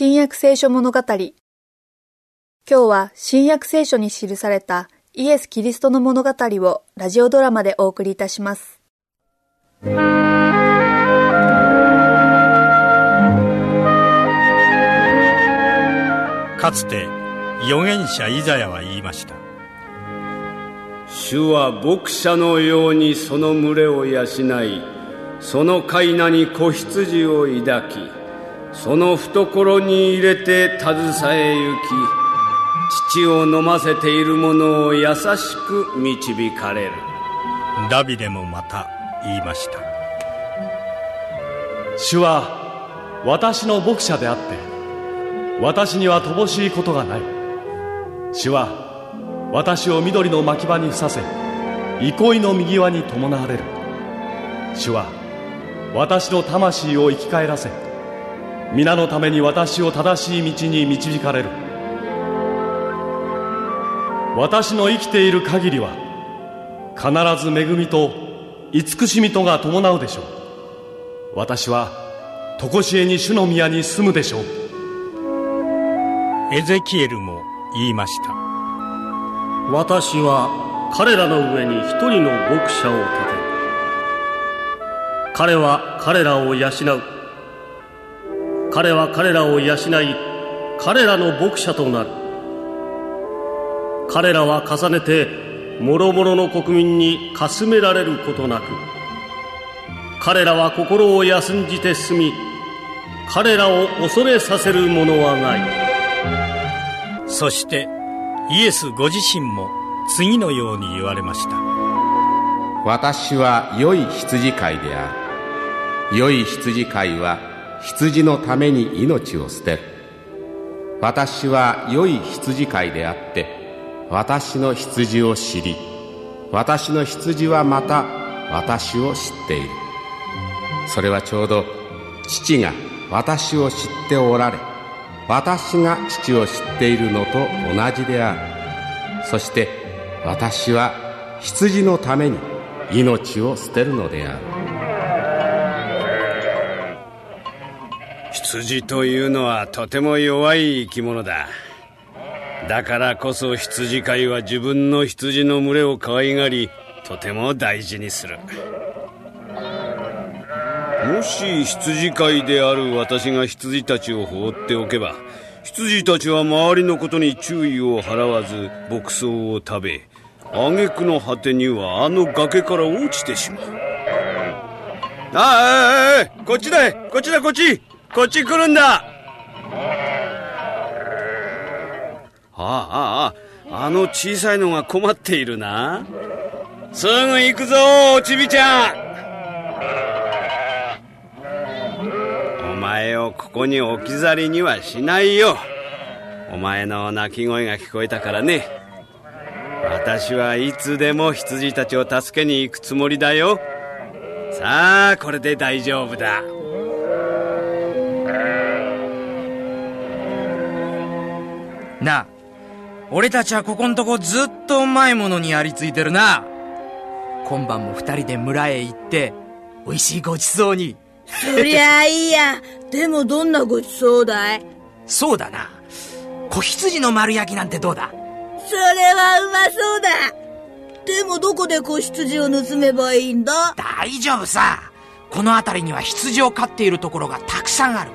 新約聖書物語。今日は新約聖書に記されたイエス・キリストの物語をラジオドラマでお送りいたします。かつて預言者イザヤは言いました。主は牧者のようにその群れを養い、その飼い名に子羊を抱き、その懐に入れて携え行き父を飲ませている者を優しく導かれる。ダビデもまた言いました。主は私の牧者であって私には乏しいことがない。主は私を緑の牧場にふさせ憩いの右輪に伴われる。主は私の魂を生き返らせ皆のために私を正しい道に導かれる。私の生きている限りは必ず恵みと慈しみとが伴うでしょう。私は常しえに主の宮に住むでしょう。エゼキエルも言いました。私は彼らの上に一人の牧者を立てる。彼は彼らを養う彼は彼らを養い彼らの牧者となる。彼らは重ねて諸々の国民にかすめられることなく彼らは心を休んじて進み彼らを恐れさせる者はない。そしてイエスご自身も次のように言われました。私は良い羊飼いである。良い羊飼いは羊のために命を捨てる。私は良い羊飼いであって私の羊を知り私の羊はまた私を知っている。それはちょうど父が私を知っておられ私が父を知っているのと同じである。そして私は羊のために命を捨てるのである。羊というのはとても弱い生き物だ。だからこそ羊飼いは自分の羊の群れを可愛がりとても大事にする。もし羊飼いである私が羊たちを放っておけば羊たちは周りのことに注意を払わず牧草を食べ挙句の果てにはあの崖から落ちてしまう。ああこっちだこっちだこっち！こっち来るんだああ、ああ、の小さいのが困っているな。すぐ行くぞ、ちびちゃん。お前をここに置き去りにはしないよ。お前の泣き声が聞こえたからね。私はいつでも羊たちを助けに行くつもりだよ。さあ、これで大丈夫だ。なあ、俺たちはここんとこずっとうまいものにありついてるな。今晩も二人で村へ行って、美味しいごちそうに。そりゃあいいや。でもどんなごちそうだい？そうだな。子羊の丸焼きなんてどうだ？それはうまそうだ。でもどこで子羊を盗めばいいんだ？大丈夫さ。この辺りには羊を飼っているところがたくさんある。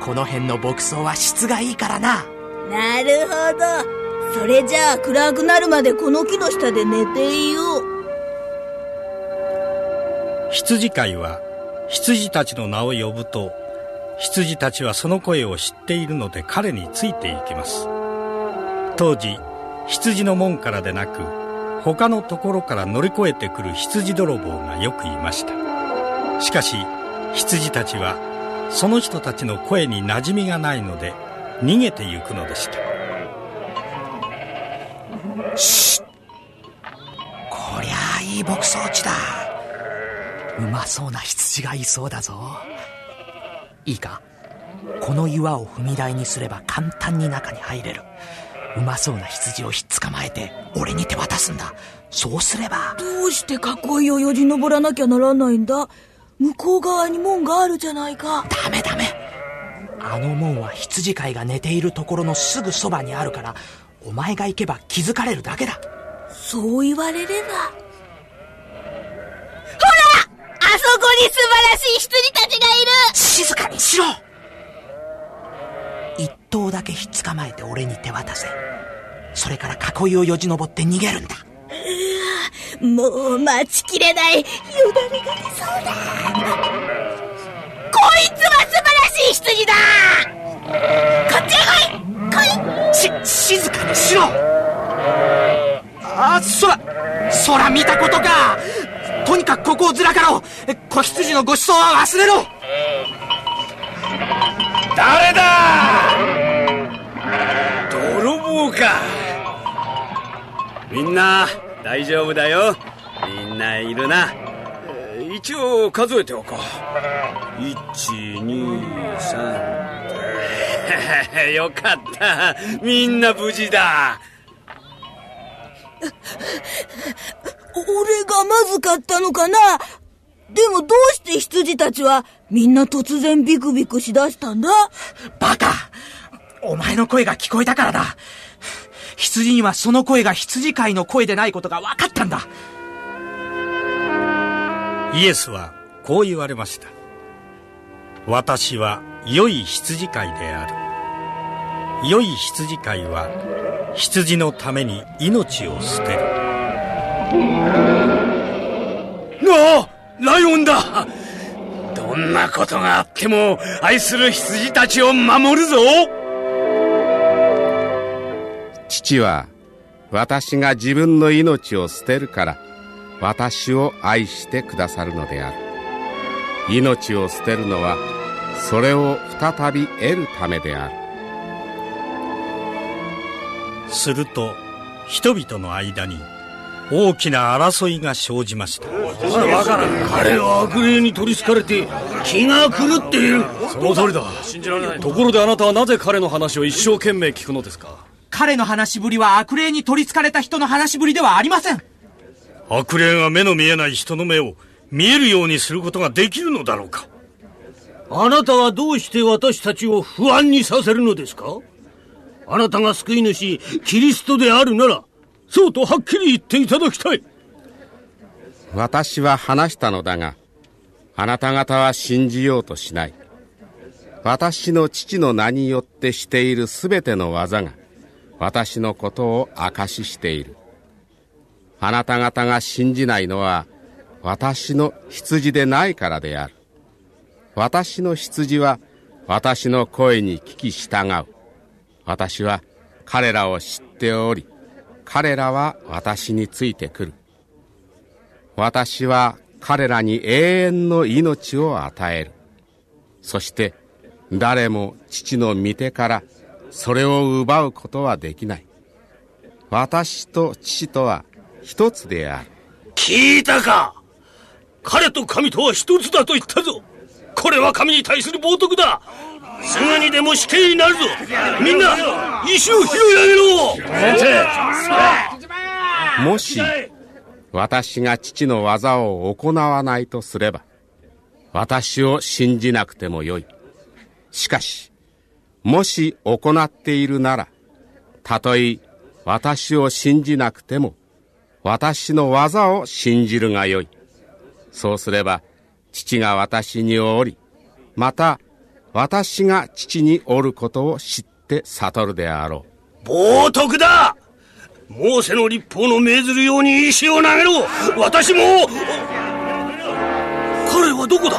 この辺の牧草は質がいいからな。なるほど。それじゃあ暗くなるまでこの木の下で寝ていよう。羊飼いは羊たちの名を呼ぶと羊たちはその声を知っているので彼についていきます当時羊の門からでなく他のところから乗り越えてくる羊泥棒がよくいましたしかし羊たちはその人たちの声に馴染みがないので逃げてゆくのでした。シッ。こりゃあいい牧草地だ。うまそうな羊がいそうだぞ。いいか？この岩を踏み台にすれば簡単に中に入れる。うまそうな羊をひっ捕まえて俺に手渡すんだ。そうすれば。どうして囲いをよじ登らなきゃならないんだ？向こう側に門があるじゃないか。ダメダメあの門は羊飼いが寝ているところのすぐそばにあるからお前が行けば気づかれるだけだ。そう言われれば。ほらあそこに素晴らしい羊たちがいる。静かにしろ。一頭だけひっ捕まえて俺に手渡せ。それから囲いをよじ登って逃げるんだ。もう待ちきれない。よだれが出そうだこいつは素晴らしい羊だ。こっちへ来い。来い。し静かにしろあそらそら見たことか。とにかくここをずらかろう。子羊のご馳走は忘れろ。誰だ。泥棒か。みんな大丈夫だよ。みんないるな一応数えておこう。123 よかった。みんな無事だ。俺がまずかったのかな？でもどうして羊たちはみんな突然ビクビクしだしたんだ？バカ。お前の声が聞こえたからだ。羊にはその声が羊飼いの声でないことが分かったんだイエスはこう言われました。私は良い羊飼いである。良い羊飼いは羊のために命を捨てる。ああライオンだ。どんなことがあっても愛する羊たちを守るぞ。父は私が自分の命を捨てるから私を愛してくださるのである。命を捨てるのはそれを再び得るためである。すると人々の間に大きな争いが生じました。彼は悪霊に取りつかれて気が狂っている。その通りだ。信じられないところであなたはなぜ彼の話を一生懸命聞くのですか？彼の話しぶりは悪霊に取りつかれた人の話しぶりではありません悪霊が目の見えない人の目を見えるようにすることができるのだろうか。あなたはどうして私たちを不安にさせるのですか？あなたが救い主キリストであるならそうとはっきり言っていただきたい。私は話したのだがあなた方は信じようとしない。私の父の名によってしているすべての技が私のことを証ししているあなた方が信じないのは私の羊でないからである。私の羊は私の声に聞き従う。私は彼らを知っており彼らは私についてくる。私は彼らに永遠の命を与える。そして誰も父の御手からそれを奪うことはできない。私と父とは一つである。聞いたか？彼と神とは一つだと言ったぞ。これは神に対する冒涜だ。すぐにでも死刑になるぞ。みんな石を拾い上げろ。先生。もし私が父の技を行わないとすれば私を信じなくてもよい。しかしもし行っているならたとえ私を信じなくても私の技を信じるがよい。そうすれば父が私におりまた私が父におることを知って悟るであろう。冒涜だ!モーセの立法の命ずるように石を投げろ!私も!彼はどこだ?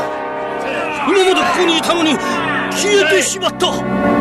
今までここにいたのに消えてしまった!